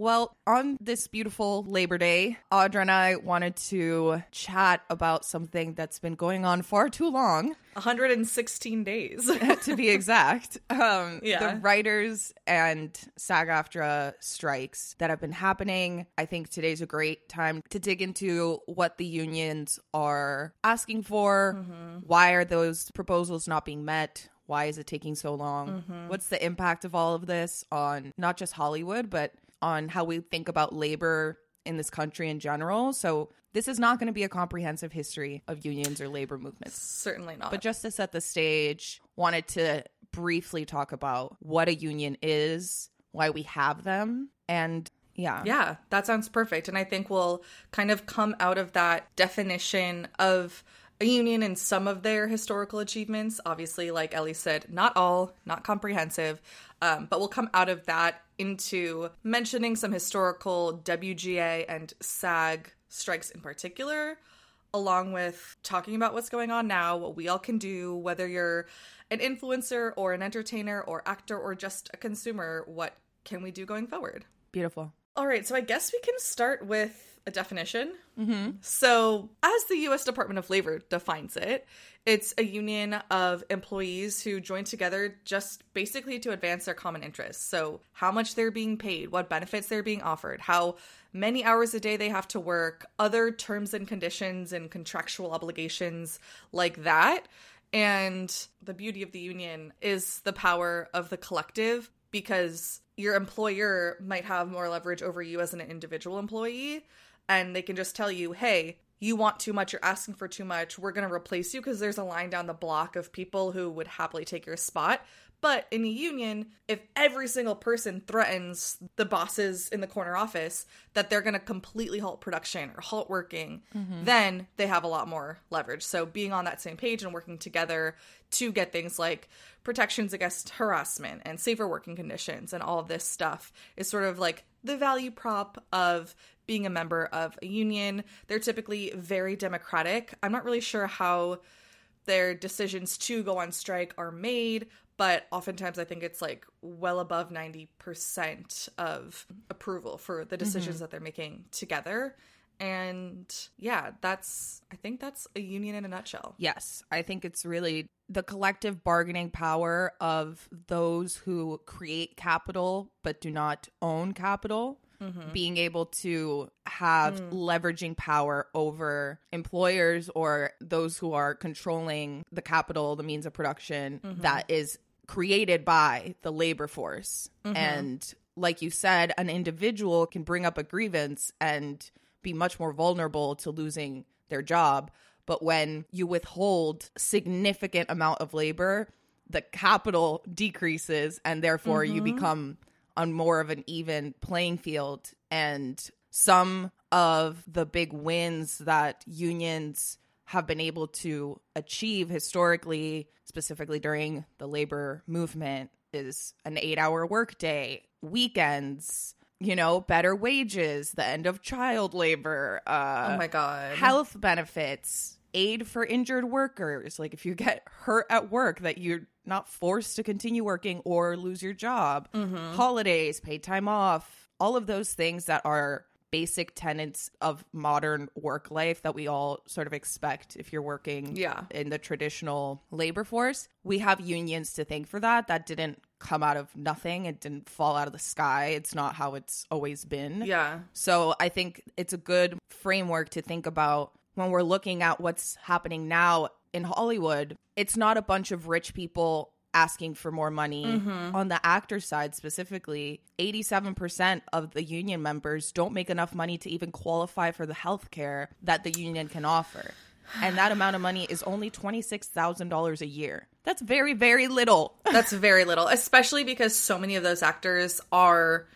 Well, on this beautiful Labor Day, Audra and I wanted to chat about something that's been going on far too long. 116 days. to be exact. Um, Yeah. The writers and SAG AFTRA strikes that have been happening. I think today's a great time to dig into what the unions are asking for. Why are those proposals not being met? Why is it taking so long? What's the impact of all of this on not just Hollywood, but on how we think about labor in this country in general? So, this is not going to be a comprehensive history of unions or labor movements. Certainly not. But just to set the stage, wanted to briefly talk about what a union is, why we have them, and yeah. Yeah, that sounds perfect. And I think we'll kind of come out of that definition of union and some of their historical achievements. Obviously, like Ellie said, not all, not comprehensive, um, but we'll come out of that into mentioning some historical WGA and SAG strikes in particular, along with talking about what's going on now, what we all can do, whether you're an influencer or an entertainer or actor or just a consumer, what can we do going forward? Beautiful. All right, so I guess we can start with a definition. Mm-hmm. So, as the US Department of Labor defines it, it's a union of employees who join together just basically to advance their common interests. So, how much they're being paid, what benefits they're being offered, how many hours a day they have to work, other terms and conditions and contractual obligations like that. And the beauty of the union is the power of the collective because your employer might have more leverage over you as an individual employee and they can just tell you, hey, you want too much, you're asking for too much, we're going to replace you because there's a line down the block of people who would happily take your spot. But in a union, if every single person threatens the bosses in the corner office that they're going to completely halt production or halt working, mm-hmm. then they have a lot more leverage. So being on that same page and working together to get things like protections against harassment and safer working conditions and all of this stuff is sort of like the value prop of being a member of a union. They're typically very democratic. I'm not really sure how their decisions to go on strike are made, but oftentimes I think it's like well above 90% of approval for the mm-hmm. decisions that they're making together. And yeah, that's, I think that's a union in a nutshell. Yes, I think it's really the collective bargaining power of those who create capital but do not own capital. Mm-hmm. Being able to have mm. leveraging power over employers or those who are controlling the capital, the means of production mm-hmm. that is created by the labor force. Mm-hmm. And like you said, an individual can bring up a grievance and be much more vulnerable to losing their job. But when you withhold significant amount of labor, the capital decreases and therefore you become on more of an even playing field. And some of the big wins that unions have been able to achieve historically, specifically during the labor movement, is an eight hour workday, weekends, you know, better wages, the end of child labor, uh, oh my God. health benefits, aid for injured workers. Like if you get hurt at work, that you're not forced to continue working or lose your job, mm-hmm. holidays, paid time off, all of those things that are basic tenets of modern work life that we all sort of expect if you're working Yeah. in the traditional labor force. We have unions to thank for that. That didn't come out of nothing. It didn't fall out of the sky. It's not how it's always been. yeah. So I think it's a good framework to think about when we're looking at what's happening now in Hollywood. It's not a bunch of rich people asking for more money. Mm-hmm. On the actor side specifically, 87% of the union members don't make enough money to even qualify for the health care that the union can offer. And that amount of money is only $26,000 a year. That's very, very little. That's very little, especially because so many of those actors are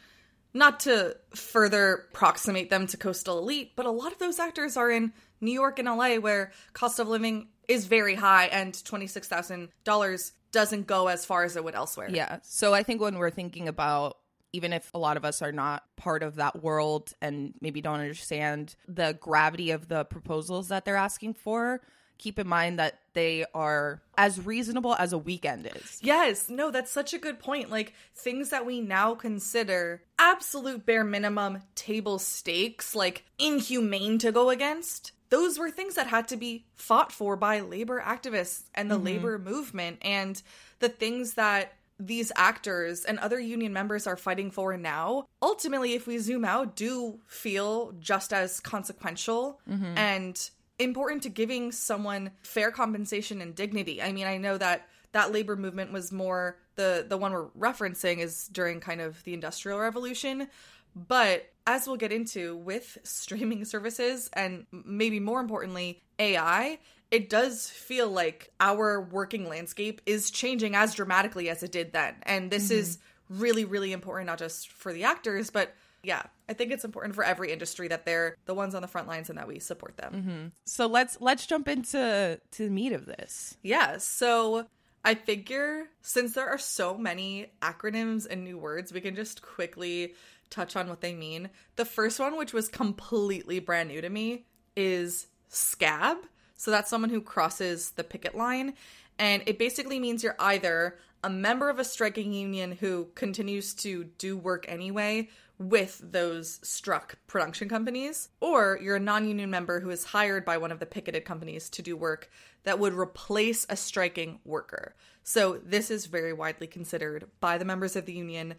not to further proximate them to coastal elite, but a lot of those actors are in New York and LA where cost of living is very high and $26,000 doesn't go as far as it would elsewhere. Yeah. So I think when we're thinking about even if a lot of us are not part of that world and maybe don't understand the gravity of the proposals that they're asking for, keep in mind that they are as reasonable as a weekend is. Yes, no, that's such a good point. Like things that we now consider absolute bare minimum table stakes, like inhumane to go against. Those were things that had to be fought for by labor activists and the mm-hmm. labor movement. And the things that these actors and other union members are fighting for now, ultimately, if we zoom out, do feel just as consequential mm-hmm. and important to giving someone fair compensation and dignity. I mean, I know that that labor movement was more the the one we're referencing is during kind of the industrial revolution, but as we'll get into with streaming services and maybe more importantly AI, it does feel like our working landscape is changing as dramatically as it did then. And this mm-hmm. is really really important not just for the actors but yeah, I think it's important for every industry that they're the ones on the front lines and that we support them. Mm-hmm. So let's let's jump into to the meat of this. Yeah. So I figure since there are so many acronyms and new words, we can just quickly touch on what they mean. The first one, which was completely brand new to me, is scab. So that's someone who crosses the picket line. And it basically means you're either a member of a striking union who continues to do work anyway, with those struck production companies, or you're a non union member who is hired by one of the picketed companies to do work that would replace a striking worker. So, this is very widely considered by the members of the union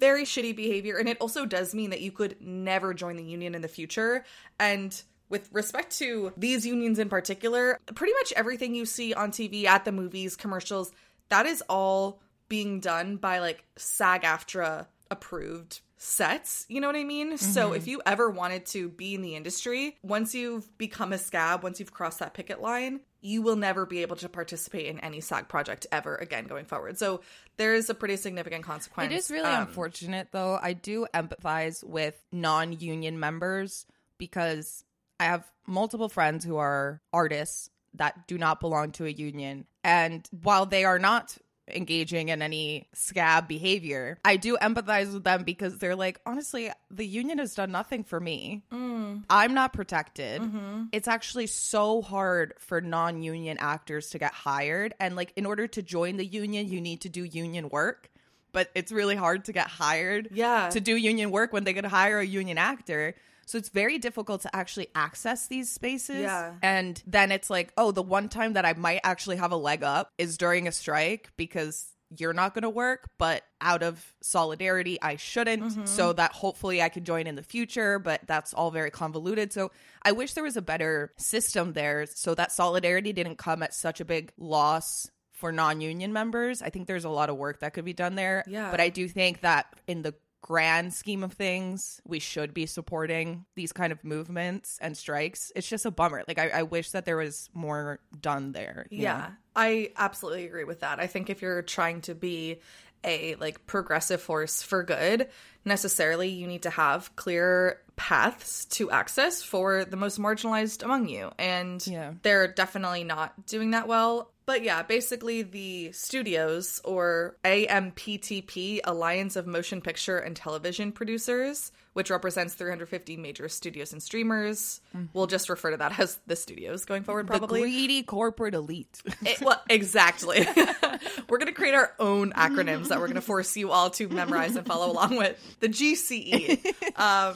very shitty behavior. And it also does mean that you could never join the union in the future. And with respect to these unions in particular, pretty much everything you see on TV, at the movies, commercials, that is all being done by like SAG AFTRA approved sets. You know what I mean? Mm-hmm. So if you ever wanted to be in the industry, once you've become a scab, once you've crossed that picket line, you will never be able to participate in any SAG project ever again going forward. So there is a pretty significant consequence. It is really um, unfortunate though. I do empathize with non-union members because I have multiple friends who are artists that do not belong to a union. And while they are not engaging in any scab behavior. I do empathize with them because they're like, honestly, the union has done nothing for me. Mm. I'm not protected. Mm-hmm. It's actually so hard for non union actors to get hired. And like, in order to join the union, you need to do union work. But it's really hard to get hired yeah. to do union work when they could hire a union actor. So it's very difficult to actually access these spaces. Yeah. And then it's like, oh, the one time that I might actually have a leg up is during a strike because you're not going to work, but out of solidarity, I shouldn't. Mm-hmm. So that hopefully I can join in the future, but that's all very convoluted. So I wish there was a better system there so that solidarity didn't come at such a big loss for non union members. I think there's a lot of work that could be done there. Yeah. But I do think that in the grand scheme of things, we should be supporting these kind of movements and strikes. It's just a bummer. Like, I, I wish that there was more done there. Yeah, know? I absolutely agree with that. I think if you're trying to be a like progressive force for good, necessarily you need to have clear paths to access for the most marginalized among you. And yeah. they're definitely not doing that well. But yeah, basically the studios or AMPTP, Alliance of Motion Picture and Television Producers, which represents 350 major studios and streamers. Mm-hmm. We'll just refer to that as the studios going forward, probably. The greedy corporate elite. it, well, exactly. we're going to create our own acronyms that we're going to force you all to memorize and follow along with. The GCE. Um,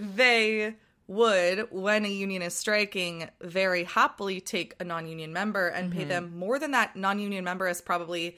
they would, when a union is striking, very happily take a non union member and mm-hmm. pay them more than that non union member has probably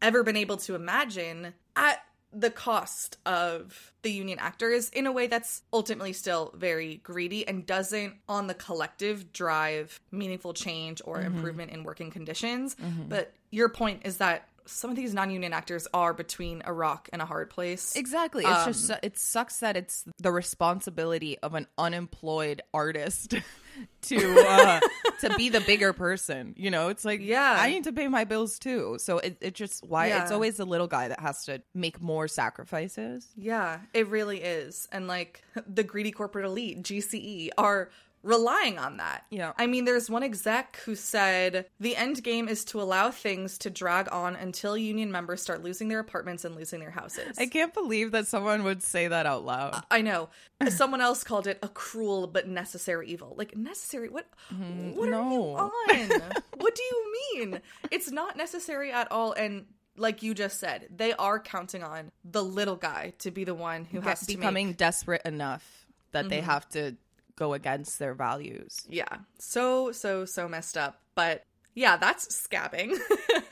ever been able to imagine at the cost of the union actors in a way that's ultimately still very greedy and doesn't on the collective drive meaningful change or mm-hmm. improvement in working conditions. Mm-hmm. But your point is that some of these non-union actors are between a rock and a hard place. Exactly. It's um, just it sucks that it's the responsibility of an unemployed artist to uh to be the bigger person. You know, it's like yeah, I need to pay my bills too. So it it just why yeah. it's always the little guy that has to make more sacrifices. Yeah, it really is. And like the greedy corporate elite, GCE, are relying on that. Yeah. I mean, there's one exec who said the end game is to allow things to drag on until union members start losing their apartments and losing their houses. I can't believe that someone would say that out loud. I know. Someone else called it a cruel but necessary evil. Like necessary? What? Mm, what no. are you on? what do you mean? It's not necessary at all. And like you just said, they are counting on the little guy to be the one who has to becoming desperate enough that they mm-hmm. have to go against their values. Yeah. So, so, so messed up. But yeah, that's scabbing.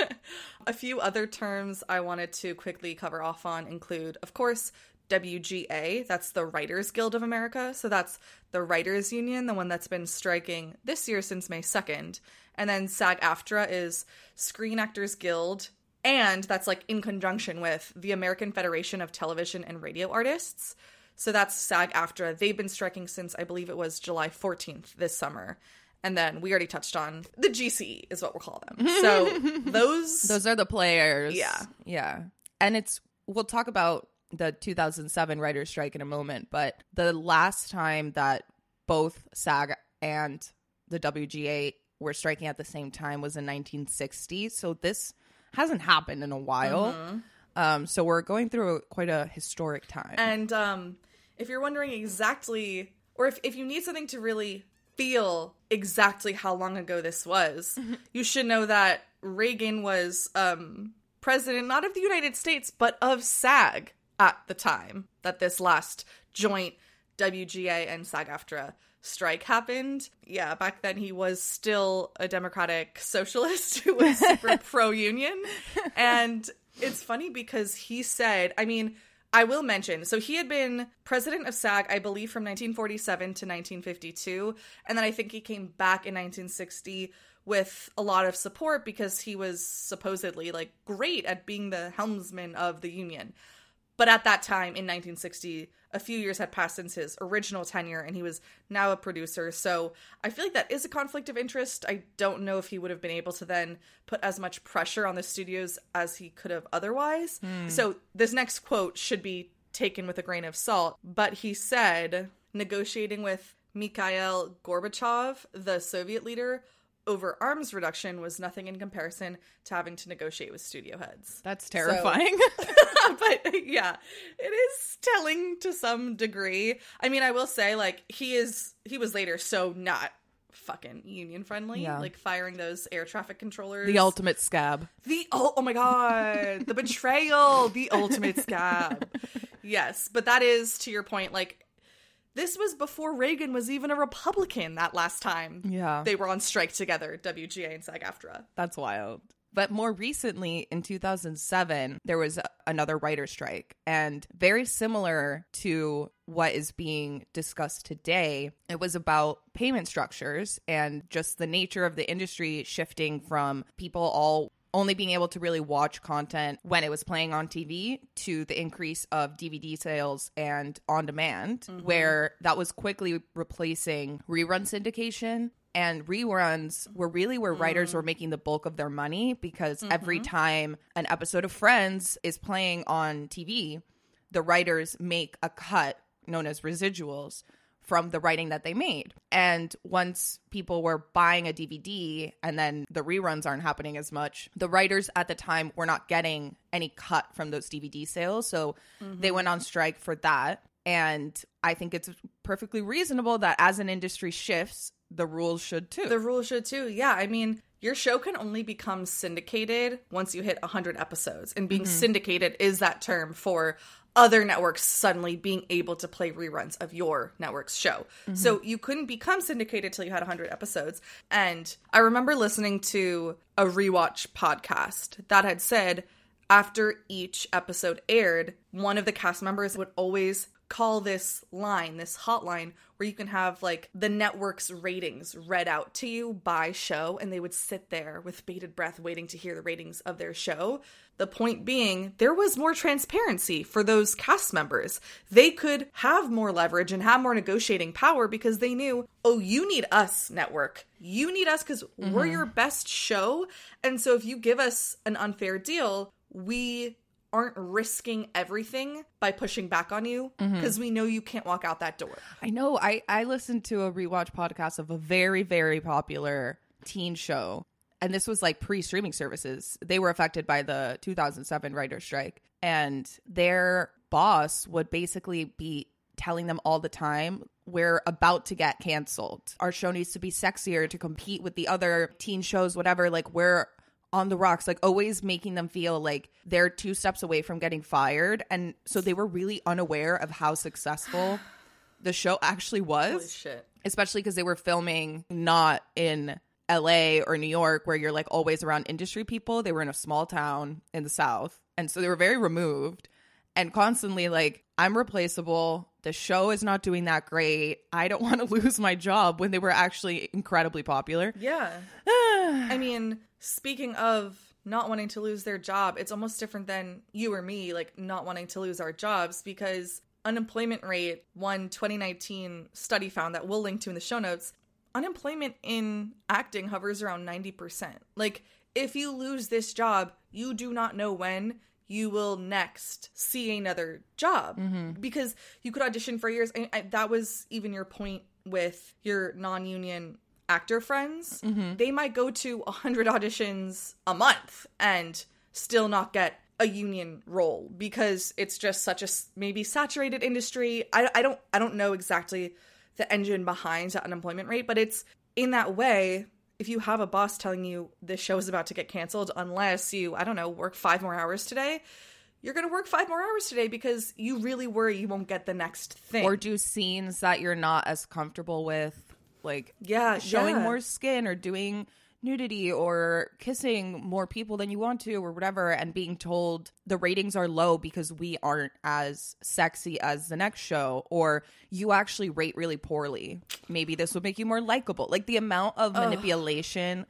a few other terms I wanted to quickly cover off on include, of course, WGA. That's the Writers Guild of America. So that's the Writers Union, the one that's been striking this year since May 2nd. And then SAG AFTRA is Screen Actors Guild. And that's like in conjunction with the American Federation of Television and Radio Artists. So that's SAG AFTRA. They've been striking since I believe it was July 14th this summer. And then we already touched on the GCE is what we'll call them. So those Those are the players. Yeah. Yeah. And it's, we'll talk about the 2007 writer's strike in a moment, but the last time that both SAG and the WGA were striking at the same time was in 1960. So this hasn't happened in a while. Mm-hmm. Um, so we're going through quite a historic time. And um, if you're wondering exactly, or if, if you need something to really feel exactly how long ago this was, you should know that Reagan was um, president not of the United States, but of SAG at the time that this last joint WGA and SAG AFTRA strike happened. Yeah, back then he was still a democratic socialist who was super pro union. And it's funny because he said, I mean, I will mention, so he had been president of SAG, I believe, from 1947 to 1952. And then I think he came back in 1960 with a lot of support because he was supposedly like great at being the helmsman of the union. But at that time in 1960, a few years had passed since his original tenure and he was now a producer. So I feel like that is a conflict of interest. I don't know if he would have been able to then put as much pressure on the studios as he could have otherwise. Hmm. So this next quote should be taken with a grain of salt. But he said, negotiating with Mikhail Gorbachev, the Soviet leader, over arms reduction was nothing in comparison to having to negotiate with studio heads. That's terrifying. but yeah, it is telling to some degree. I mean, I will say, like, he is he was later so not fucking union friendly, Yeah. like firing those air traffic controllers. the ultimate scab. The oh, oh my god, the betrayal, the ultimate scab. Yes, but that is to your point. Like, this was before Reagan was even a Republican. That last time, Yeah. they were on strike together. WGA and SAG-AFTRA. That's wild. But more recently, in 2007, there was another writer strike. And very similar to what is being discussed today, it was about payment structures and just the nature of the industry shifting from people all only being able to really watch content when it was playing on TV to the increase of DVD sales and on demand, mm-hmm. where that was quickly replacing rerun syndication. And reruns were really where writers mm. were making the bulk of their money because every mm-hmm. time an episode of Friends is playing on TV, the writers make a cut known as residuals from the writing that they made. And once people were buying a DVD and then the reruns aren't happening as much, the writers at the time were not getting any cut from those DVD sales. So they mm-hmm. went on strike for that. And I think it's perfectly reasonable that as an industry shifts, the rules should too. The rules should too. Yeah, I mean, your show can only become syndicated once you hit 100 episodes. And being mm-hmm. syndicated is that term for other networks suddenly being able to play reruns of your network's show. So mm-hmm. you couldn't become syndicated till you had 100 episodes. And I remember listening to a rewatch podcast that had said after each episode aired, one of the cast members would always call this line, this hotline, where you can have like the network's ratings read out to you by show, and they would sit there with bated breath waiting to hear the ratings of their show. The point being, there was more transparency for those cast members. They could have more leverage and have more negotiating power because they knew, oh, you need us, network. You need us because we're mm-hmm. your best show. And so if you give us an unfair deal, we aren't risking everything by pushing back on you mm-hmm. because we know you can't walk out that door. I know. I I listened to a rewatch podcast of a very very popular teen show, and this was like pre-streaming services. They were affected by the 2007 writer's strike, and their boss would basically be telling them all the time. We're about to get canceled. Our show needs to be sexier to compete with the other teen shows, whatever. Like, we're on the rocks, like always making them feel like they're two steps away from getting fired. And so they were really unaware of how successful the show actually was Holy shit. especially because they were filming not in LA or New York where you're like always around industry people. They were in a small town in the South. And so they were very removed and constantly like, I'm replaceable. The show is not doing that great. I don't want to lose my job when they were actually incredibly popular. Yeah. I mean, speaking of not wanting to lose their job, it's almost different than you or me, like not wanting to lose our jobs because unemployment rate, one 2019 study found that we'll link to in the show notes, unemployment in acting hovers around 90%. Like, if you lose this job, you do not know when you will next see another job mm-hmm. because you could audition for years. And I, that was even your point with your non union actor friends. Mm-hmm. They might go to 100 auditions a month and still not get a union role because it's just such a maybe saturated industry. I, I don't I don't know exactly the engine behind the unemployment rate, but it's in that way. If you have a boss telling you this show is about to get canceled unless you I don't know work five more hours today, you're gonna work five more hours today because you really worry you won't get the next thing. Or do scenes that you're not as comfortable with, like yeah, showing yeah. more skin or doing nudity or kissing more people than you want to or whatever and being told the ratings are low because we aren't as sexy as the next show or you actually rate really poorly. Maybe this would make you more likable. Like the amount of manipulation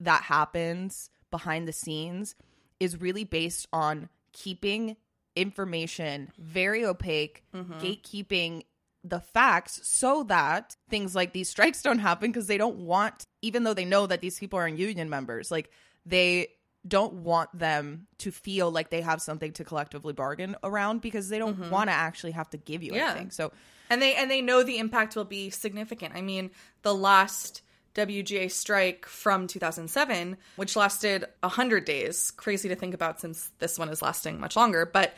that happens behind the scenes is really based on keeping information very opaque mm-hmm. gatekeeping the facts so that things like these strikes don't happen because they don't want even though they know that these people are union members like they don't want them to feel like they have something to collectively bargain around because they don't mm-hmm. want to actually have to give you Yeah. anything so and they and they know the impact will be significant. I mean, the last WGA strike from 2007, which lasted 100 days, crazy to think about since this one is lasting much longer, but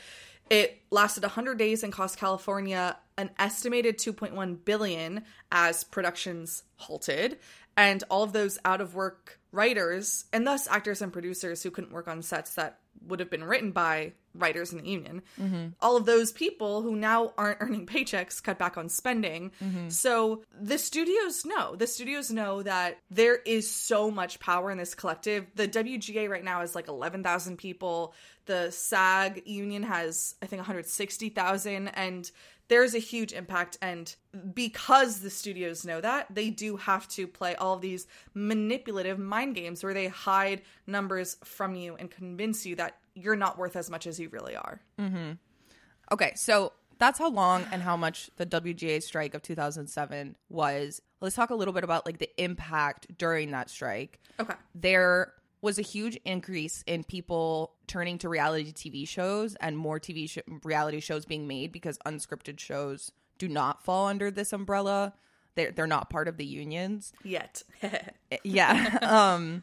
it lasted 100 days and cost California an estimated 2.1 billion as productions halted and all of those out of work writers and thus actors and producers who couldn't work on sets that would have been written by writers in the union mm-hmm. all of those people who now aren't earning paychecks cut back on spending. Mm-hmm. So the studios know. The studios know that there is so much power in this collective. The wga right now is like 11000 people. The sag union has i think 160000 and there's a huge impact and because the studios know that they do have to play all these manipulative mind games where they hide numbers from you and convince you that you're not worth as much as you really are mm-hmm. Okay, so that's how long and how much the WGA strike of 2007 was. Let's talk a little bit about like the impact during that strike. okay There was a huge increase in people turning to reality TV shows and more TV sh- reality shows being made because unscripted shows do not fall under this umbrella. They're they're not part of the unions. yet Yeah. um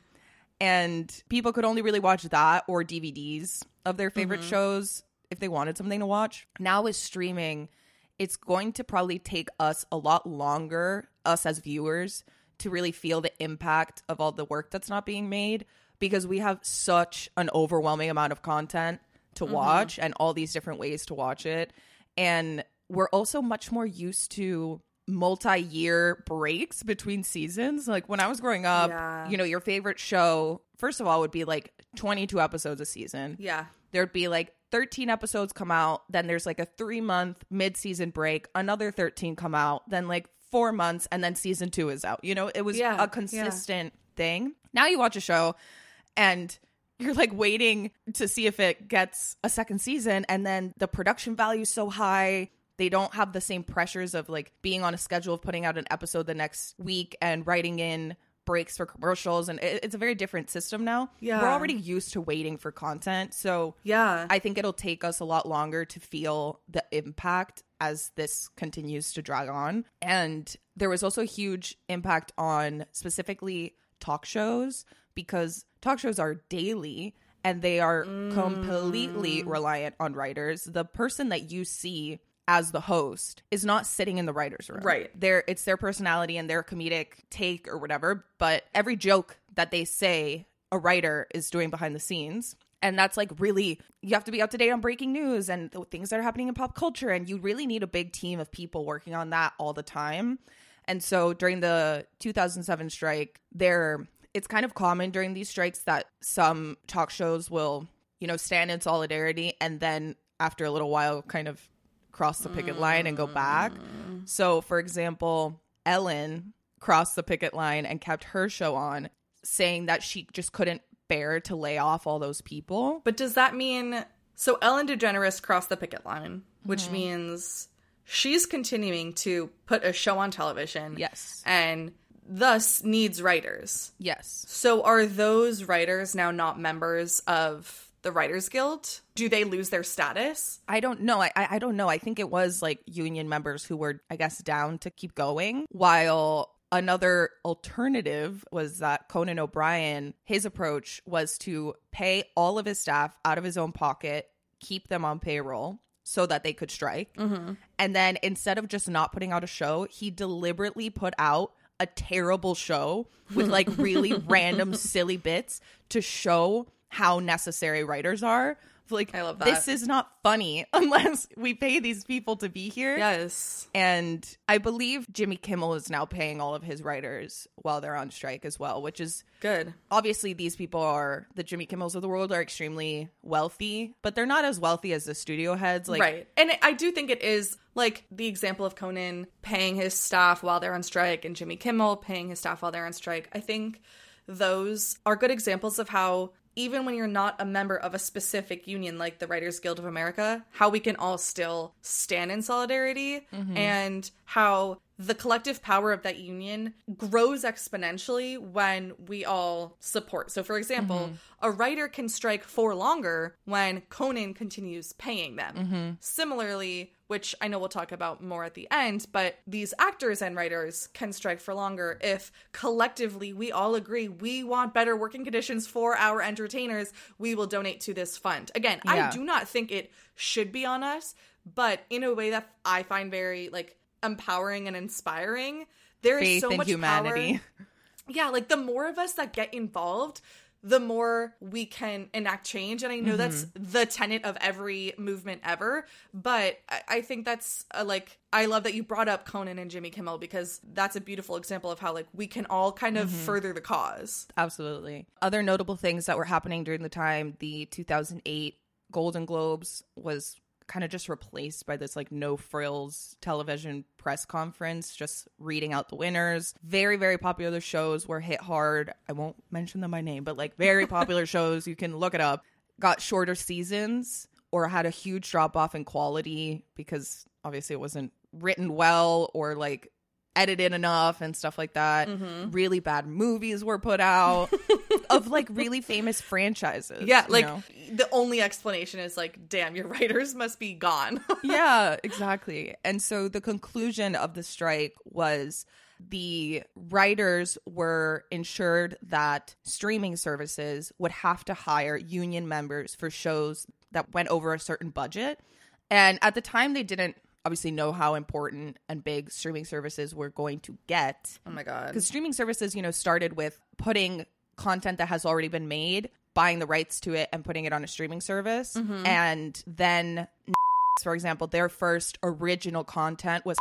and people could only really watch that or DVDs of their favorite shows if they wanted something to watch. Now with streaming, it's going to probably take us a lot longer, us as viewers, to really feel the impact of all the work that's not being made because we have such an overwhelming amount of content to mm-hmm. watch and all these different ways to watch it. And we're also much more used to multi-year breaks between seasons. Like when I was growing up, Yeah. you know, your favorite show, first of all, would be like 22 episodes a season. yeah There'd be like 13 episodes come out, then there's like a 3-month mid-season break, another 13 come out, then like 4 months and then season 2 is out. You know, it was Yeah, yeah. a consistent thing. Now you watch a show and you're like waiting to see if it gets a second season and then the production value is so high they don't have the same pressures of like being on a schedule of putting out an episode the next week and writing in breaks for commercials and it's a very different system now. Yeah. We're already used to waiting for content. So Yeah. I think it'll take us a lot longer to feel the impact as this continues to drag on. And there was also a huge impact on specifically talk shows because talk shows are daily and they are completely mm. reliant on writers. The person that you see as the host is not sitting in the writers room. Right. Their it's their personality and their comedic take or whatever, but every joke that they say a writer is doing behind the scenes. And that's like really, you have to be up to date on breaking news and the things that are happening in pop culture. And you really need a big team of people working on that all the time. And so during the 2007 strike, there, it's kind of common during these strikes that some talk shows will, you know, stand in solidarity and then after a little while kind of cross the picket line and go back. So, for example, Ellen crossed the picket line and kept her show on, saying that she just couldn't bear to lay off all those people. But does that mean so Ellen DeGeneres crossed the picket line, which Mm-hmm. means she's continuing to put a show on television. Yes. And thus needs writers. Yes. So are those writers now not members of the Writers Guild? Do they lose their status? I don't know. I, I don't know. I think it was like union members who were, I guess, down to keep going. While another alternative was that Conan O'Brien, his approach was to pay all of his staff out of his own pocket, keep them on payroll so that they could strike. Mm-hmm. And then instead of just not putting out a show, he deliberately put out a terrible show with like really random silly bits to show how necessary writers are. Like I love that. this is not funny unless we pay these people to be here. Yes. And I believe Jimmy Kimmel is now paying all of his writers while they're on strike as well, which is Good. obviously these people are the Jimmy Kimmels of the world are extremely wealthy, but they're not as wealthy as the studio heads. Like right. And I do think it is like the example of Conan paying his staff while they're on strike and Jimmy Kimmel paying his staff while they're on strike. I think those are good examples of how even when you're not a member of a specific union like the Writers Guild of America, how we can all still stand in solidarity mm-hmm. and how the collective power of that union grows exponentially when we all support. So, for example, mm-hmm. a writer can strike for longer when Conan continues paying them. Mm-hmm. Similarly, which I know we'll talk about more at the end, but these actors and writers can strike for longer if collectively we all agree we want better working conditions for our entertainers. We will donate to this fund. Again, I do not think it should be on us, but in a way that I find very like empowering and inspiring. There is faith so much humanity. power yeah, like the more of us that get involved, the more we can enact change. And I know that's Mm-hmm. the tenet of every movement ever. But I, I think that's uh like, I love that you brought up Conan and Jimmy Kimmel because that's a beautiful example of how like we can all kind of Mm-hmm. further the cause. Absolutely. Other notable things that were happening during the time the 2008 Golden Globes was kind of just replaced by this like no frills television press conference, just reading out the winners. Very, very popular shows were hit hard. I won't mention them by name, but like very popular shows. You can look it up. Got shorter seasons or had a huge drop off in quality because obviously it wasn't written well or like edited enough and stuff like that. Mm-hmm. Really bad movies were put out of like really famous franchises. Yeah, like know? the only explanation is like, damn, your writers must be gone. yeah, exactly. And so the conclusion of the strike was the writers were ensured that streaming services would have to hire union members for shows that went over a certain budget. And at the time, they didn't obviously know how important and big streaming services were going to get. oh my god. because streaming services you know started with putting content that has already been made buying the rights to it and putting it on a streaming service mm-hmm. and then for example their first original content was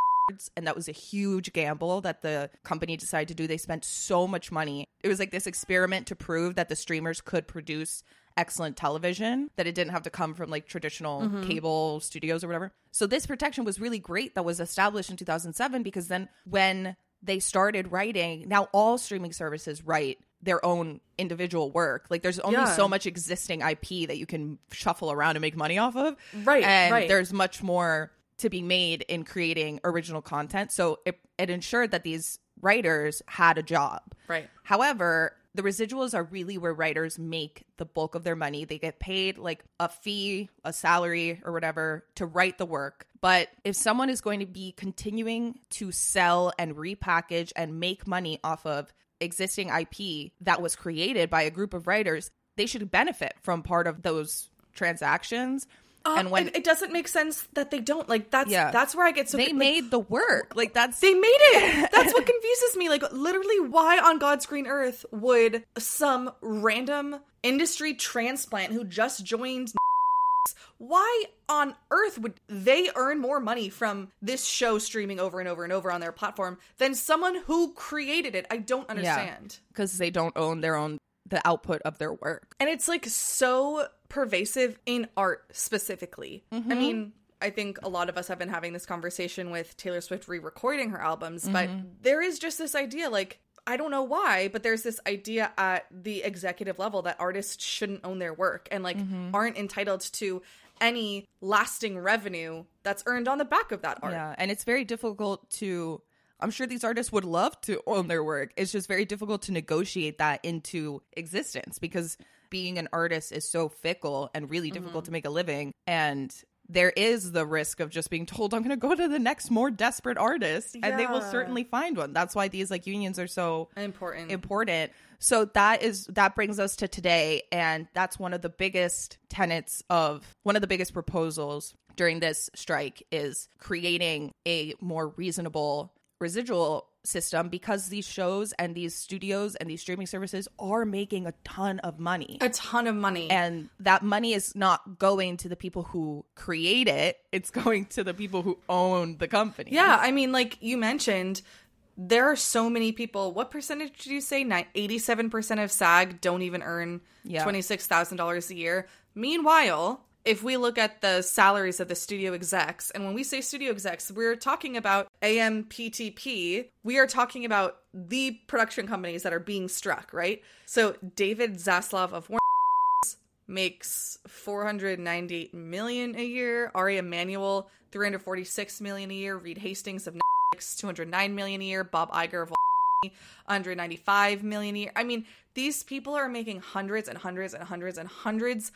and that was a huge gamble that the company decided to do they spent so much money it was like this experiment to prove that the streamers could produce excellent television that it didn't have to come from like traditional mm-hmm. cable studios or whatever so this protection was really great that was established in 2007 because then when they started writing now all streaming services write their own individual work like there's only Yeah. so much existing ip that you can shuffle around and make money off of Right, and right. there's much more to be made in creating original content so it, it ensured that these writers had a job. Right. However, the residuals are really where writers make the bulk of their money. They get paid like a fee, a salary, or whatever to write the work. But if someone is going to be continuing to sell and repackage and make money off of existing IP that was created by a group of writers, they should benefit from part of those transactions. Uh, and when and it doesn't make sense that they don't like that's Yeah. that's where I get so they like, made the work, like that's They made it. That's what confuses me. Like, literally, why on God's green earth would some random industry transplant who just joined why on earth would they earn more money from this show streaming over and over and over on their platform than someone who created it? I don't understand. because they don't own their own the output of their work. And it's like so pervasive in art specifically. I mm-hmm. mean, I think a lot of us have been having this conversation with Taylor Swift re recording her albums, but mm-hmm. there is just this idea like, I don't know why, but there's this idea at the executive level that artists shouldn't own their work and like mm-hmm. aren't entitled to any lasting revenue that's earned on the back of that art. Yeah, and it's very difficult to. I'm sure these artists would love to own their work. It's just very difficult to negotiate that into existence because being an artist is so fickle and really difficult mm-hmm. to make a living. And there is the risk of just being told, I'm going to go to the next more desperate artist, and they will certainly find one. That's why these like unions are so Important. important. So that is that brings us to today and that's one of the biggest tenets of one of the biggest proposals during this strike is creating a more reasonable residual system because these shows and these studios and these streaming services are making a ton of money. a ton of money. And that money is not going to the people who create it, it's going to the people who own the company. Yeah, I mean, like you mentioned, there are so many people. What percentage did you say? 87% of SAG don't even earn Yeah. $26,000 a year. Meanwhile, if we look at the salaries of the studio execs, and when we say studio execs, we're talking about AMPTP, we are talking about the production companies that are being struck, right? So David Zaslav of Warner makes 498 million a year. Ari Emanuel 346 million a year. Reed Hastings of Netflix 209 million a year. Bob Iger of 195 million a year. I mean, these people are making hundreds and hundreds and hundreds and hundreds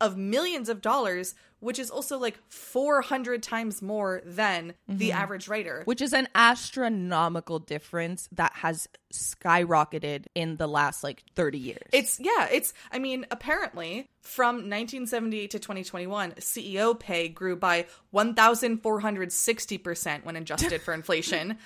of millions of dollars, which is also like 400 times more than the mm-hmm. average writer. which is an astronomical difference that has skyrocketed in the last like 30 years. It's yeah, it's I mean, apparently from 1978 to 2021, CEO pay grew by 1460% when adjusted for inflation.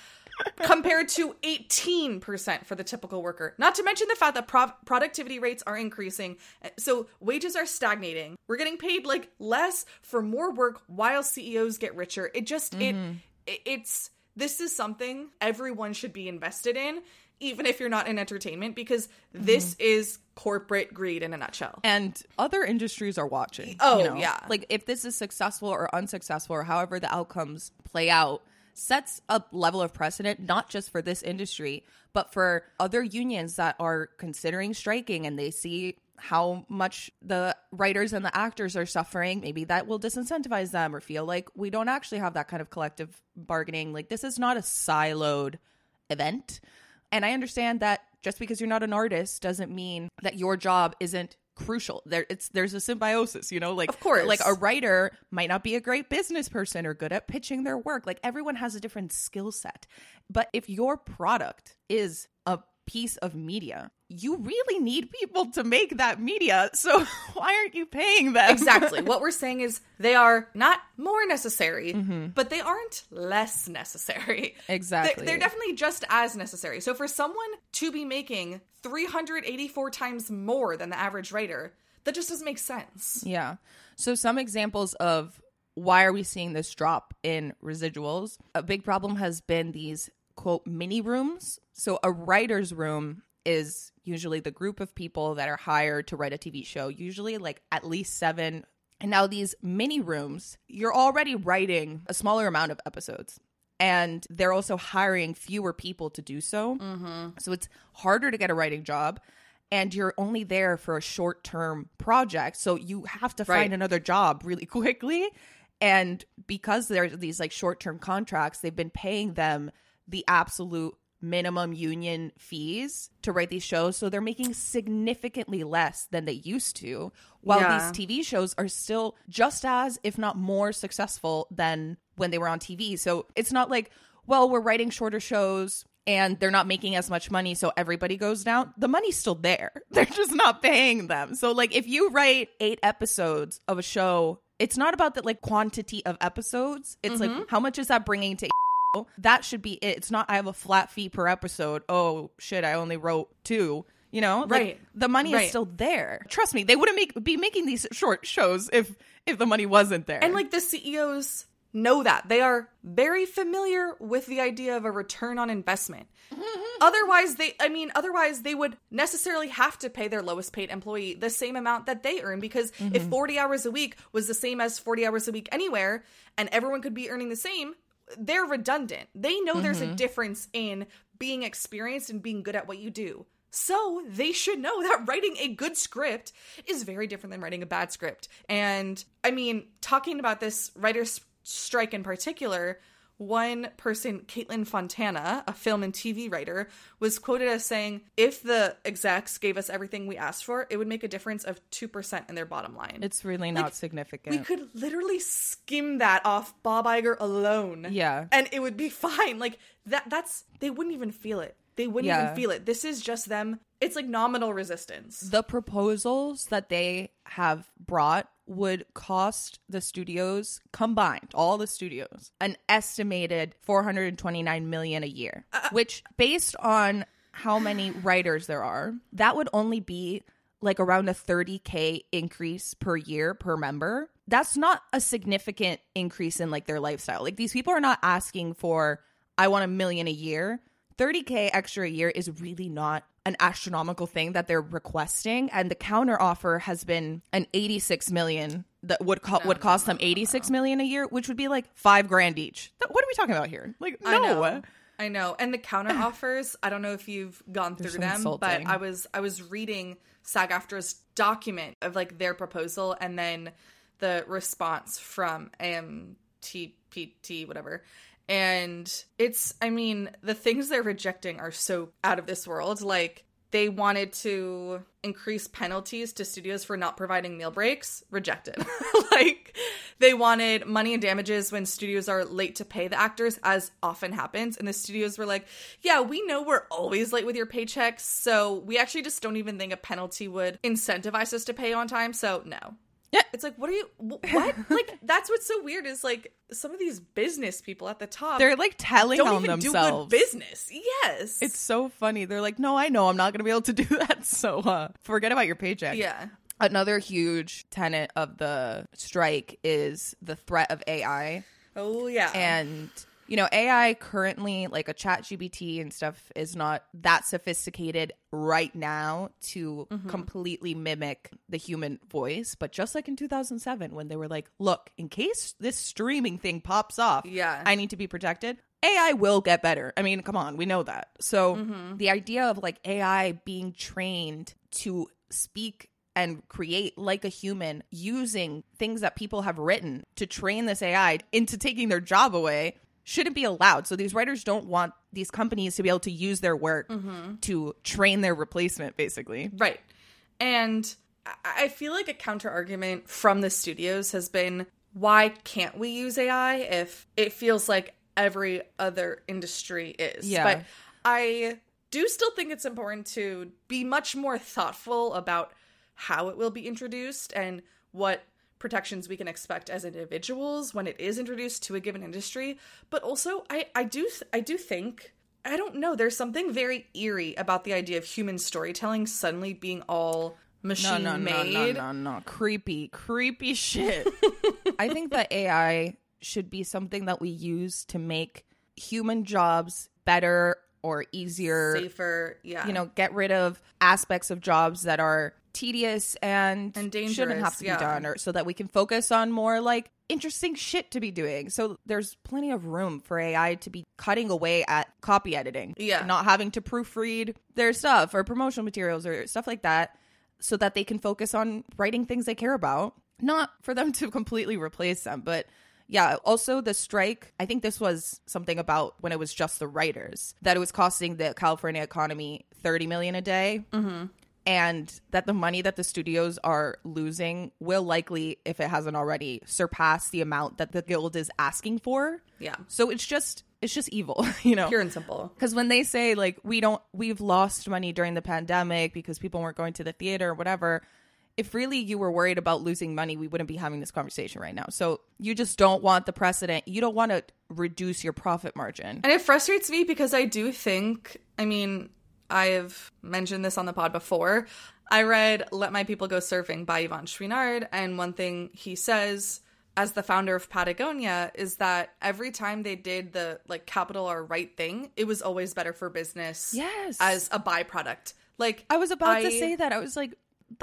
Compared to 18% for the typical worker. Not to mention the fact that pro- productivity rates are increasing. So wages are stagnating. We're getting paid like less for more work while CEOs get richer. It just it, mm-hmm. it it's this is something everyone should be invested in even if you're not in entertainment because mm-hmm. this is corporate greed in a nutshell. and other industries are watching. Oh, yeah. Like if this is successful or unsuccessful or however the outcomes play out, sets a level of precedent not just for this industry, but for other unions that are considering striking and they see how much the writers and the actors are suffering. Maybe that will disincentivize them or feel like we don't actually have that kind of collective bargaining. Like this is not a siloed event. And I understand that just because you're not an artist doesn't mean that your job isn't crucial. There it's there's a symbiosis, you know, like Of course. like a writer might not be a great business person or good at pitching their work. Like everyone has a different skill set. But if your product is a piece of media, you really need people to make that media. So why aren't you paying them? Exactly. what we're saying is they are not more necessary, mm-hmm. but they aren't less necessary. Exactly. They're, they're definitely just as necessary. So for someone to be making 384 times more than the average writer, that just doesn't make sense. Yeah. So some examples of why are we seeing this drop in residuals? A big problem has been these quote mini rooms. So a writer's room is usually the group of people that are hired to write a TV show, usually like at least 7 and now these mini rooms, you're already writing a smaller amount of episodes. And they're also hiring fewer people to do so. Mm-hmm. So it's harder to get a writing job. And you're only there for a short term project. So you have to find Right. another job really quickly. And because there's these like short term contracts, they've been paying them the absolute minimum union fees to write these shows. So they're making significantly less than they used to, while Yeah. these TV shows are still just as, if not more, successful than when they were on TV. So it's not like, well, we're writing shorter shows and they're not making as much money, so everybody goes down. The money's still there. They're just not paying them. So, like, if you write eight episodes of a show, it's not about the like quantity of episodes. It's Mm-hmm. like how much is that bringing to that should be it. It's not I have a flat fee per episode. Oh shit, I only wrote two. You know, like Right. the money Right. is still there. Trust me, they wouldn't make be making these short shows if if the money wasn't there. And like the CEOs know that. They are very familiar with the idea of a return on investment. Mm-hmm. otherwise they I mean otherwise they would necessarily have to pay their lowest paid employee the same amount that they earn because if mm-hmm. 40 hours a week was the same as 40 hours a week anywhere and everyone could be earning the same, they're redundant. They know there's a mm-hmm. difference in being experienced and being good at what you do. So they should know that writing a good script is very different than writing a bad script. And I mean, talking about this writer's strike in particular, one person, Kaitlin Fontana, a film and TV writer, was quoted as saying, if the execs gave us everything we asked for, it would make a difference of 2% in their bottom line. it's really not Like, significant. we could literally skim that off Bob Iger alone. Yeah. And it would be fine. Like that that's they wouldn't even feel it. They wouldn't Yeah. even feel it. This is just them. It's like nominal resistance. the proposals that they have brought would cost the studios combined all the studios an estimated 429 million a year uh, uh. which based on how many writers there are that would only be like around a 30k increase per year per member. That's not a significant increase in like their lifestyle. Like these people are not asking for i want a million a year. 30k extra a year is really not an astronomical thing that they're requesting and the counter offer has been an 86 million that would co- would cost them 86 million a year which would be like 5 grand each what are we talking about here like no I know. I know. And the counter offers, I don't know if you've gone through so them, insulting. but I was I was reading SAG AFTRA's document of like their proposal and then the response from AMTPT, whatever. And it's I mean, the things they're rejecting are so out of this world. Like they wanted to increase penalties to studios for not providing meal breaks rejected. Like they wanted money and damages when studios are late to pay the actors as often happens. And the studios were like yeah we know we're always late with your paychecks so we actually just don't even think a penalty would incentivize us to pay on time so no Yeah. it's like what are you what? Like that's what's so weird is like some of these business people at the top they're like telling don't on even themselves do good business. Yes. It's so funny. They're like no i know. I'm not gonna be able to do that. So uh forget about your paycheck. Yeah. Another huge tenet of the strike is the threat of AI. oh yeah. And, you know, AI currently, like a ChatGPT and stuff, is not that sophisticated right now to Mm-hmm. completely mimic the human voice. But just like in 2007, when they were like, look, in case this streaming thing pops off, Yeah. I need to be protected. AI will get better. I mean, come on, we know that. So Mm-hmm. the idea of like AI being trained to speak and create like a human using things that people have written to train this AI into taking their job away shouldn't be allowed. So these writers don't want these companies to be able to use their work mm-hmm. to train their replacement basically. Right. And I- I feel like a counter argument from the studios has been why can't we use AI if it feels like every other industry is? Yeah. But I do still think it's important to be much more thoughtful about how it will be introduced and what protections we can expect as individuals when it is introduced to a given industry but also i i do i do think i don't know there's something very eerie about the idea of human storytelling suddenly being all No, machine no, no, made no, no, no. Creepy, creepy shit. I think that AI should be something that we use to make human jobs better or easier. safer yeah You know, get rid of aspects of jobs that are tedious and, And shouldn't have to yeah. be done, or so that we can focus on more like interesting shit to be doing. So there's plenty of room for AI to be cutting away at copy editing, Yeah. not having to proofread their stuff or promotional materials or stuff like that so that they can focus on writing things they care about. Not for them to completely replace them, but Yeah. Also, the strike, I think this was something about when it was just the writers, that it was costing the California economy 30 million a day. Mm-hmm. And that the money that the studios are losing will likely, if it hasn't already, surpass the amount that the guild is asking for. Yeah. So it's just it's just evil, you know. Pure and simple. Because when they say like we don't we've lost money during the pandemic because people weren't going to the theater or whatever, if really you were worried about losing money, we wouldn't be having this conversation right now. So you just don't want the precedent. You don't want to reduce your profit margin. And it frustrates me because I do think, I mean, I've mentioned this on the pod before. I read Let My People Go Surfing by Yvon Chouinard, and one thing he says as the founder of Patagonia is that every time they did the like capital or right thing, it was always better for business Yes. as a byproduct. Like I was about to say that. I was like,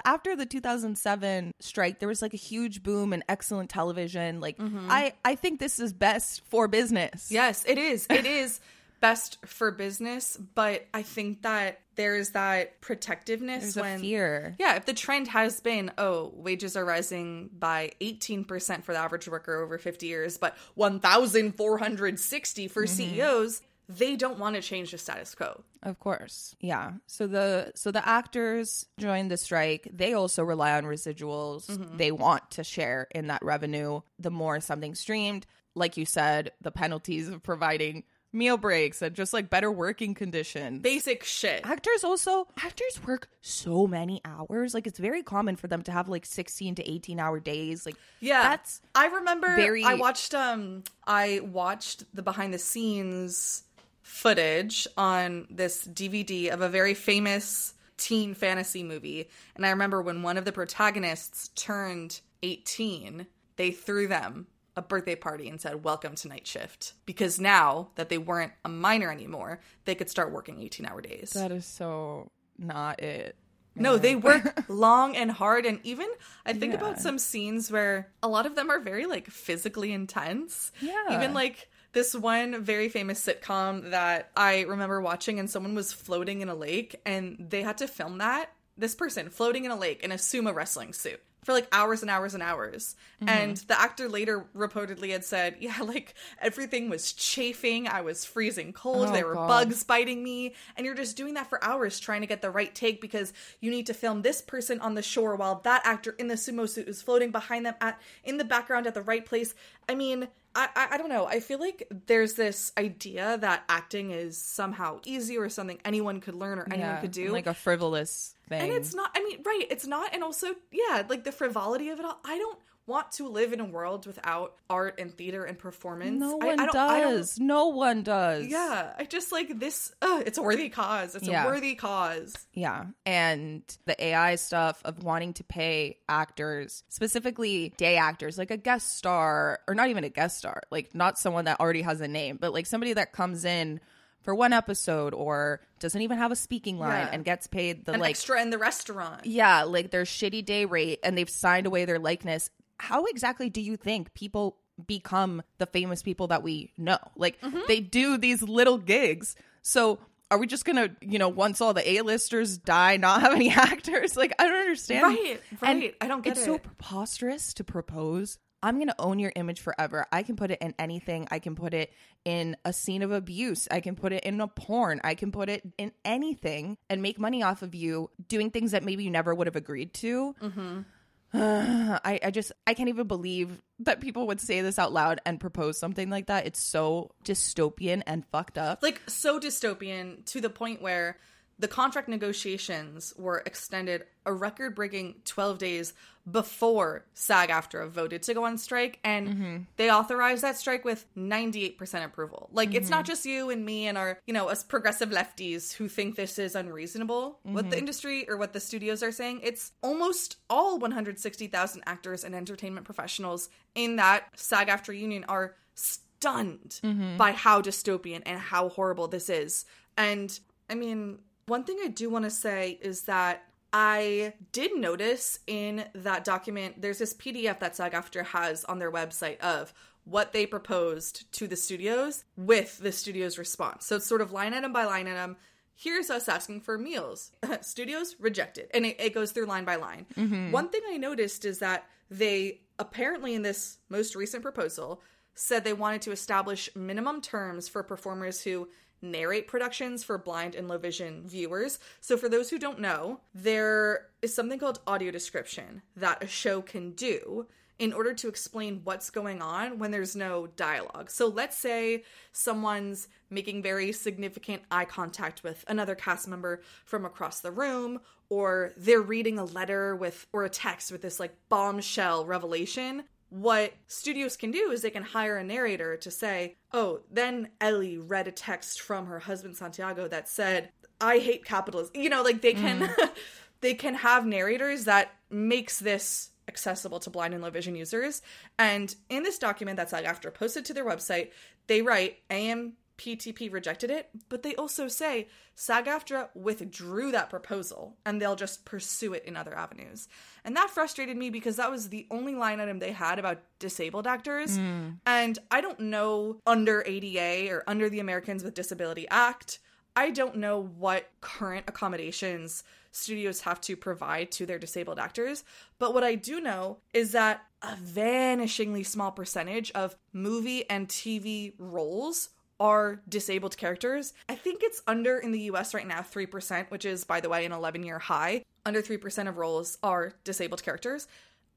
after the 2007 strike, there was like a huge boom in excellent television. Like, mm-hmm. I I think this is best for business. Yes, it is. It is best for business, but I think that there's that protectiveness There's when a fear. Yeah, if the trend has been, oh, wages are rising by 18% for the average worker over 50 years, but 1,460 for Mm-hmm. CEOs, they don't want to change the status quo. Of course. Yeah. So the so the actors join the strike. They also rely on residuals. They want to share in that revenue. The more something streamed, like you said, the penalties of providing meal breaks and just like better working conditions. Basic shit. actors also actors work so many hours. Like it's very common for them to have like 16 to 18 hour days. Like Yeah. that's I remember very- I watched um I watched the behind the scenes footage on this DVD of a very famous teen fantasy movie and I remember when one of the protagonists turned 18 they threw them a birthday party and said welcome to night shift because now that they weren't a minor anymore they could start working 18 hour days that is so not it. no, they work long and hard. And even I think Yeah. about some scenes where a lot of them are very like physically intense. Yeah. Even like this one very famous sitcom that I remember watching, and someone was floating in a lake, and they had to film that. This person floating in a lake in a sumo wrestling suit for like hours and hours and hours. Mm-hmm. And the actor later reportedly had said, Yeah, like everything was chafing. I was freezing cold. Oh, there were God. bugs biting me. And you're just doing that for hours trying to get the right take because you need to film this person on the shore while that actor in the sumo suit is floating behind them at in the background at the right place. I mean, I, I, I don't know. I feel like there's this idea that acting is somehow easy or something anyone could learn or anyone Yeah, could do. like a frivolous thing. And it's not, I mean, right, it's not. And also, yeah, like the frivolity of it all. I don't want to live in a world without art and theater and performance. no one I I does. no one does. yeah, I just like this. Uh, it's a worthy cause. It's Yeah. a worthy cause. Yeah. And the AI stuff of wanting to pay actors, specifically day actors, like a guest star, or not even a guest star, like not someone that already has a name, but like somebody that comes in for one episode or doesn't even have a speaking line Yeah. and gets paid the An like extra in the restaurant. yeah, like their shitty day rate and they've signed away their likeness. How exactly do you think people become the famous people that we know? Like Mm-hmm. they do these little gigs. So are we just gonna, you know, once all the A-listers die, not have any actors? Like I don't understand. Right, And right. I don't get it's so preposterous to propose. I'm gonna own your image forever. I can put it in anything. I can put it in a scene of abuse. I can put it in a porn. I can put it in anything and make money off of you doing things that maybe you never would have agreed to. Mm-hmm. I, I just I can't even believe that people would say this out loud and propose something like that. It's so dystopian and fucked up. Like so dystopian to the point where the contract negotiations were extended a record breaking 12 days before SAG AFTRA voted to go on strike. And Mm-hmm. they authorized that strike with 98% approval. Like, it's Mm-hmm. not just you and me and our, you know, us progressive lefties who think this is unreasonable, what Mm-hmm. the industry or what the studios are saying. It's almost all 160,000 actors and entertainment professionals in that SAG AFTRA union are stunned Mm-hmm. by how dystopian and how horrible this is. And I mean, one thing I do want to say is that I did notice in that document, there's this PDF that SAG AFTRA has on their website of what they proposed to the studios with the studio's response. So it's sort of line item by line item. Here's us asking for meals. studios rejected. And it, it goes through line by line. Mm-hmm. One thing I noticed is that they apparently, in this most recent proposal, said they wanted to establish minimum terms for performers who narrate productions for blind and low vision viewers. So, for those who don't know, there is something called audio description that a show can do in order to explain what's going on when there's no dialogue. So, let's say someone's making very significant eye contact with another cast member from across the room, or they're reading a letter with or a text with this like bombshell revelation what studios can do is they can hire a narrator to say, oh, then Ellie read a text from her husband Santiago that said, I hate capitalism. You know, like they can mm. they can have narrators that makes this accessible to blind and low vision users. And in this document that's like after posted to their website, they write I AM PTP rejected it, but they also say SAG AFTRA withdrew that proposal and they'll just pursue it in other avenues. And that frustrated me because that was the only line item they had about disabled actors. Mm. And I don't know under ADA or under the Americans with Disability Act, I don't know what current accommodations studios have to provide to their disabled actors. But what I do know is that a vanishingly small percentage of movie and TV roles are disabled characters. I think it's under in the US right now 3%, which is, by the way, an 11 year high. Under 3% of roles are disabled characters.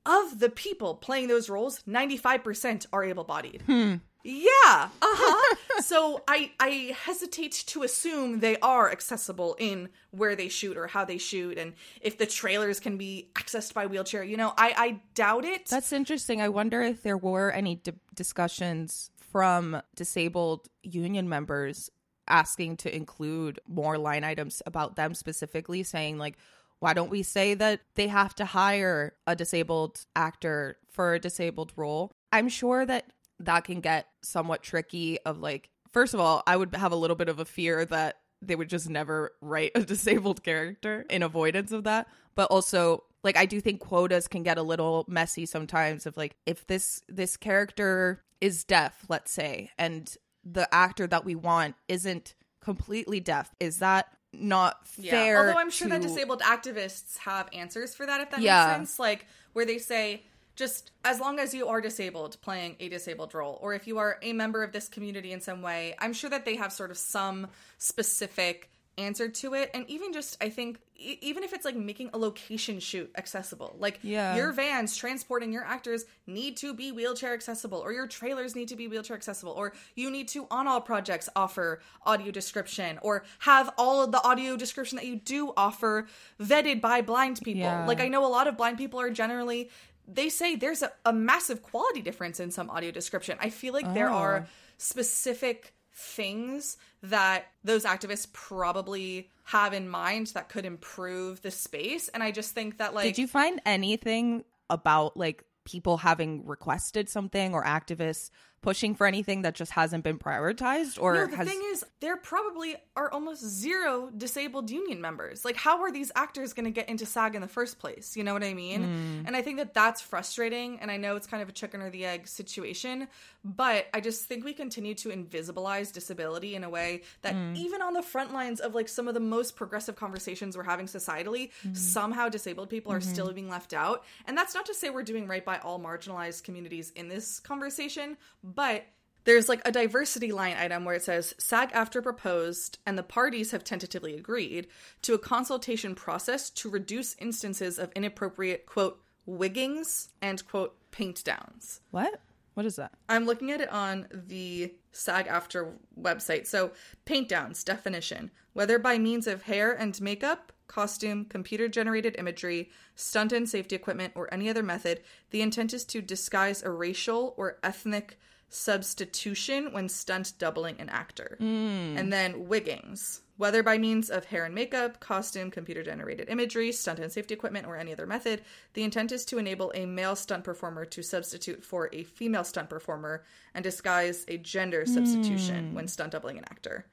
Of the people playing those roles, 95% are able bodied. Hmm. Yeah. Uh-huh. so I I hesitate to assume they are accessible in where they shoot or how they shoot and if the trailers can be accessed by wheelchair. You know, I I doubt it. That's interesting. I wonder if there were any d- discussions from disabled union members asking to include more line items about them specifically, saying, like, why don't we say that they have to hire a disabled actor for a disabled role? I'm sure that that can get somewhat tricky of like first of all, I would have a little bit of a fear that they would just never write a disabled character in avoidance of that. But also like I do think quotas can get a little messy sometimes of like if this this character is deaf, let's say, and the actor that we want isn't completely deaf, is that not yeah. fair? Although I'm sure to... that disabled activists have answers for that, if that yeah. makes sense. Like where they say, just as long as you are disabled playing a disabled role, or if you are a member of this community in some way, I'm sure that they have sort of some specific answer to it and even just i think e- even if it's like making a location shoot accessible like yeah. your vans transporting your actors need to be wheelchair accessible or your trailers need to be wheelchair accessible or you need to on all projects offer audio description or have all of the audio description that you do offer vetted by blind people yeah. like i know a lot of blind people are generally they say there's a, a massive quality difference in some audio description i feel like oh. there are specific things that those activists probably have in mind that could improve the space. And I just think that like Did you find anything about like people having requested something or activists pushing for anything that just hasn't been prioritized or no, the has... thing is there probably are almost zero disabled union members like how are these actors going to get into sag in the first place you know what i mean mm. and i think that that's frustrating and i know it's kind of a chicken or the egg situation but i just think we continue to invisibilize disability in a way that mm. even on the front lines of like some of the most progressive conversations we're having societally mm. somehow disabled people are mm-hmm. still being left out and that's not to say we're doing right by all marginalized communities in this conversation but there's like a diversity line item where it says SAG AFTRA proposed and the parties have tentatively agreed to a consultation process to reduce instances of inappropriate quote wiggings and quote paint downs. What? What is that? I'm looking at it on the SAG AFTRA website. So, paint downs definition whether by means of hair and makeup, costume, computer generated imagery, stunt and safety equipment, or any other method, the intent is to disguise a racial or ethnic substitution when stunt doubling an actor. Mm. And then wiggings, whether by means of hair and makeup, costume, computer generated imagery, stunt and safety equipment, or any other method, the intent is to enable a male stunt performer to substitute for a female stunt performer and disguise a gender substitution mm. when stunt doubling an actor.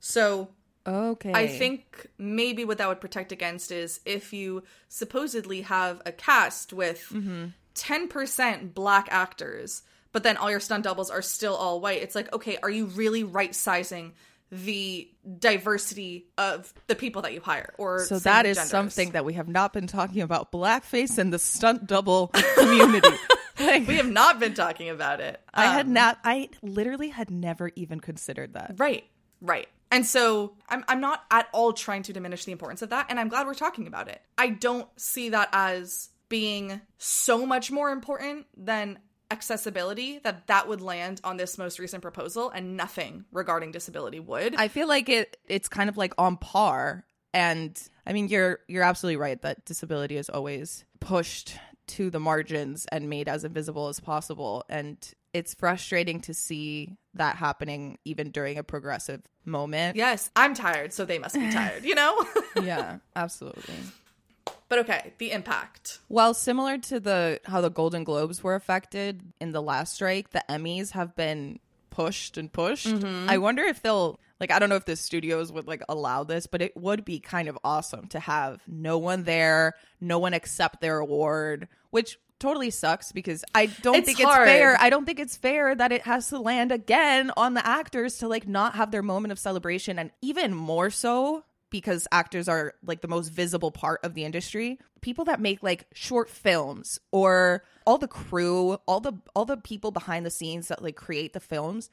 So Okay. I think maybe what that would protect against is if you supposedly have a cast with mm-hmm. 10% black actors but then all your stunt doubles are still all white. It's like, okay, are you really right sizing the diversity of the people that you hire or so that is genders? something that we have not been talking about blackface and the stunt double community like, we have not been talking about it. I had Um, not. I literally had never even considered that. Right, right. And so I'm, I'm not at all trying to diminish the importance of that, and I'm glad we're talking about it. I don't see that as being so much more important than accessibility that that would land on this most recent proposal and nothing regarding disability would. I feel like it. It's kind of like on par. And I mean, you're you're absolutely right that disability is always pushed to the margins and made as invisible as possible. And it's frustrating to see that happening even during a progressive moment. yes, I'm tired, so they must be tired, you know? yeah, absolutely. But okay, the impact. Well, similar to the how the Golden Globes were affected in the last strike, the Emmys have been pushed and pushed. Mm-hmm. I wonder if they'll like I don't know if the studios would like allow this, but it would be kind of awesome to have no one there, no one accept their award, which totally sucks because I don't It's think hard. it's fair. I don't think it's fair that it has to land again on the actors to like not have their moment of celebration and even more so because actors are like the most visible part of the industry. People that make like short films or all the crew, all the all the people behind the scenes that like create the films,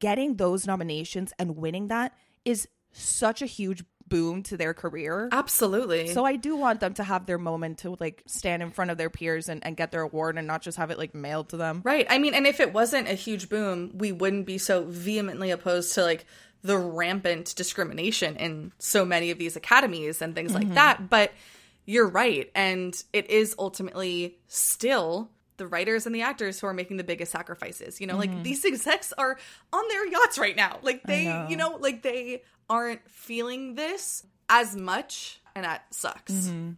getting those nominations and winning that is such a huge boon to their career. Absolutely. So I do want them to have their moment to like stand in front of their peers and, and get their award and not just have it like mailed to them. Right. I mean, and if it wasn't a huge boom, we wouldn't be so vehemently opposed to like the rampant discrimination in so many of these academies and things like mm-hmm. that. But you're right. And it is ultimately still the writers and the actors who are making the biggest sacrifices. You know, like mm-hmm. these execs are on their yachts right now. Like they, know. you know, like they aren't feeling this as much. And that sucks. Mm-hmm.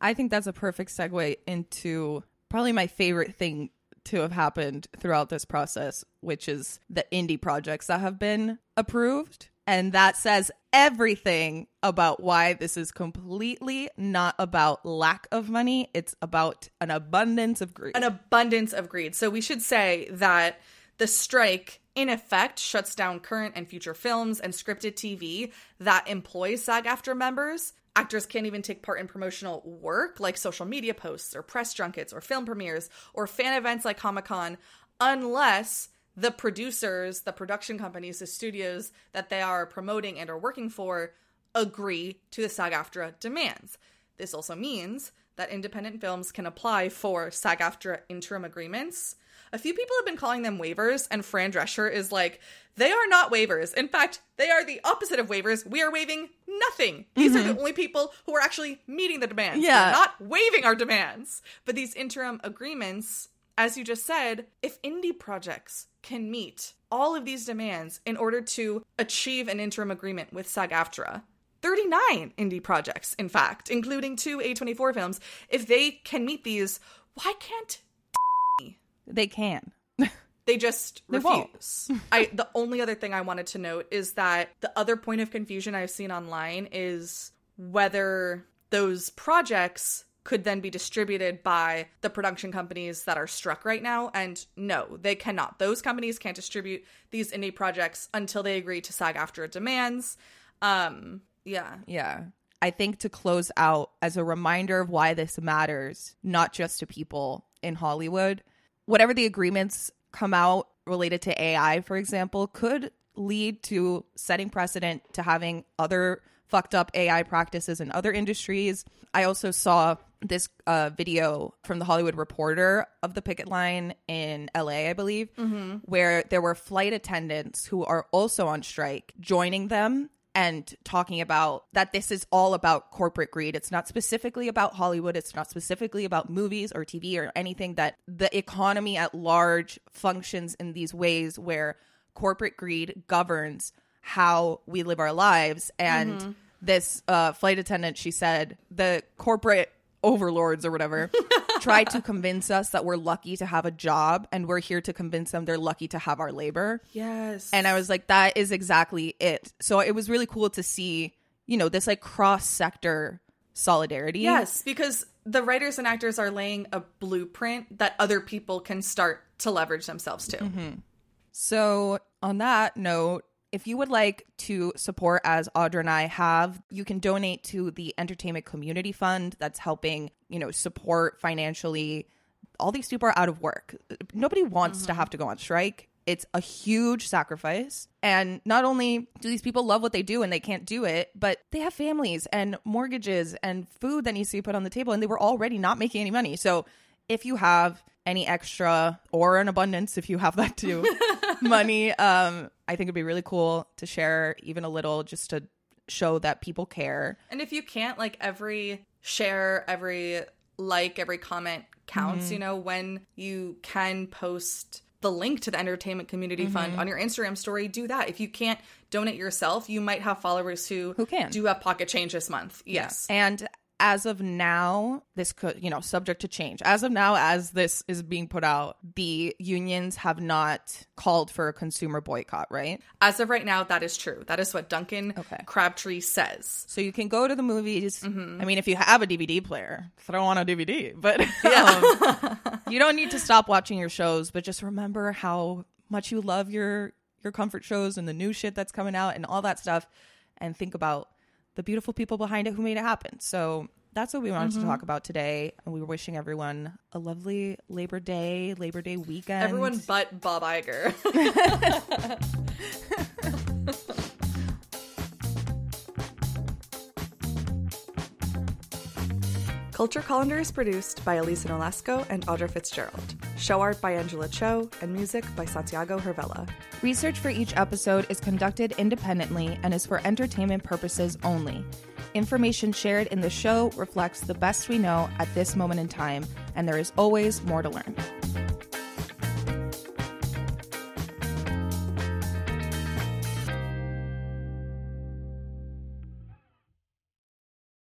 I think that's a perfect segue into probably my favorite thing to have happened throughout this process, which is the indie projects that have been approved. And that says everything about why this is completely not about lack of money. It's about an abundance of greed. an abundance of greed. So we should say that the strike, in effect, shuts down current and future films and scripted TV that employs SAG AFTRA members. Actors can't even take part in promotional work like social media posts or press junkets or film premieres or fan events like Comic Con unless the producers, the production companies, the studios that they are promoting and are working for agree to the SAG AFTRA demands. This also means that independent films can apply for SAG AFTRA interim agreements. A few people have been calling them waivers, and Fran Drescher is like, they are not waivers. In fact, they are the opposite of waivers. We are waiving nothing. These are the mm-hmm. only people who are actually meeting the demands. Yeah. We're not waiving our demands. But these interim agreements, as you just said, if indie projects can meet all of these demands in order to achieve an interim agreement with SAG AFTRA, 39 indie projects, in fact, including two A24 films, if they can meet these, why can't they can. they just They refuse? I the only other thing I wanted to note is that the other point of confusion I've seen online is whether those projects could then be distributed by the production companies that are struck right now and no they cannot those companies can't distribute these indie projects until they agree to SAG AFTRA demands um yeah Yeah. I think to close out as a reminder of why this matters, not just to people in Hollywood, whatever the agreements come out related to AI, for example, could lead to setting precedent to having other fucked up AI practices in other industries. I also saw this uh, video from the Hollywood Reporter of the picket line in LA, I believe, where there were flight attendants who are also on strike joining them and talking about that this is all about corporate greed. It's not specifically about Hollywood. It's not specifically about movies or TV or anything that the economy at large functions in these ways where corporate greed governs how we live our lives. And this uh, flight attendant, she said, the corporate overlords or whatever try to convince us that we're lucky to have a job and we're here to convince them they're lucky to have our labor. yes And I was like, that is exactly it. So it was really cool to see, you know, this like cross sector solidarity. Yes, because the writers and actors are laying a blueprint that other people can start to leverage themselves to. Mm-hmm. So on that note, if you would like to support as Audra and I have, you can donate to the Entertainment Community Fund that's helping, you know, support financially all these people are out of work. Nobody wants to have to go on strike. It's a huge sacrifice. And not only do these people love what they do and they can't do it, but they have families and mortgages and food that needs to be put on the table. And they were already not making any money. So if you have any extra or an abundance, if you have that too, money, um, I think it'd be really cool to share even a little just to show that people care. And if you can't, like every share, every like, every comment counts, Mm-hmm. you know, when you can post the link to the entertainment community fund Mm-hmm. on your Instagram story, do that. If you can't donate yourself, you might have followers who Who can. do have pocket change this month. Yes. And as of now, this could, you know, subject to change. As of now, as this is being put out, the unions have not called for a consumer boycott, right? As of right now, that is true. That is what Duncan Okay. Crabtree says. So you can go to the movies. Mm-hmm. I mean, if you have a DVD player, throw on a DVD. But um, you don't need to stop watching your shows. But just remember how much you love your your comfort shows and the new shit that's coming out and all that stuff, and think about the beautiful people behind it who made it happen. So that's what we wanted Mm-hmm. to talk about today. And we were wishing everyone a lovely Labor Day, Labor Day weekend. Everyone but Bob Iger. Culture Colander is produced by Elisa Nolasco and Audra Fitzgerald. Show art by Angela Cho and music by Santiago Hervella. Research for each episode is conducted independently and is for entertainment purposes only. Information shared in the show reflects the best we know at this moment in time, and there is always more to learn.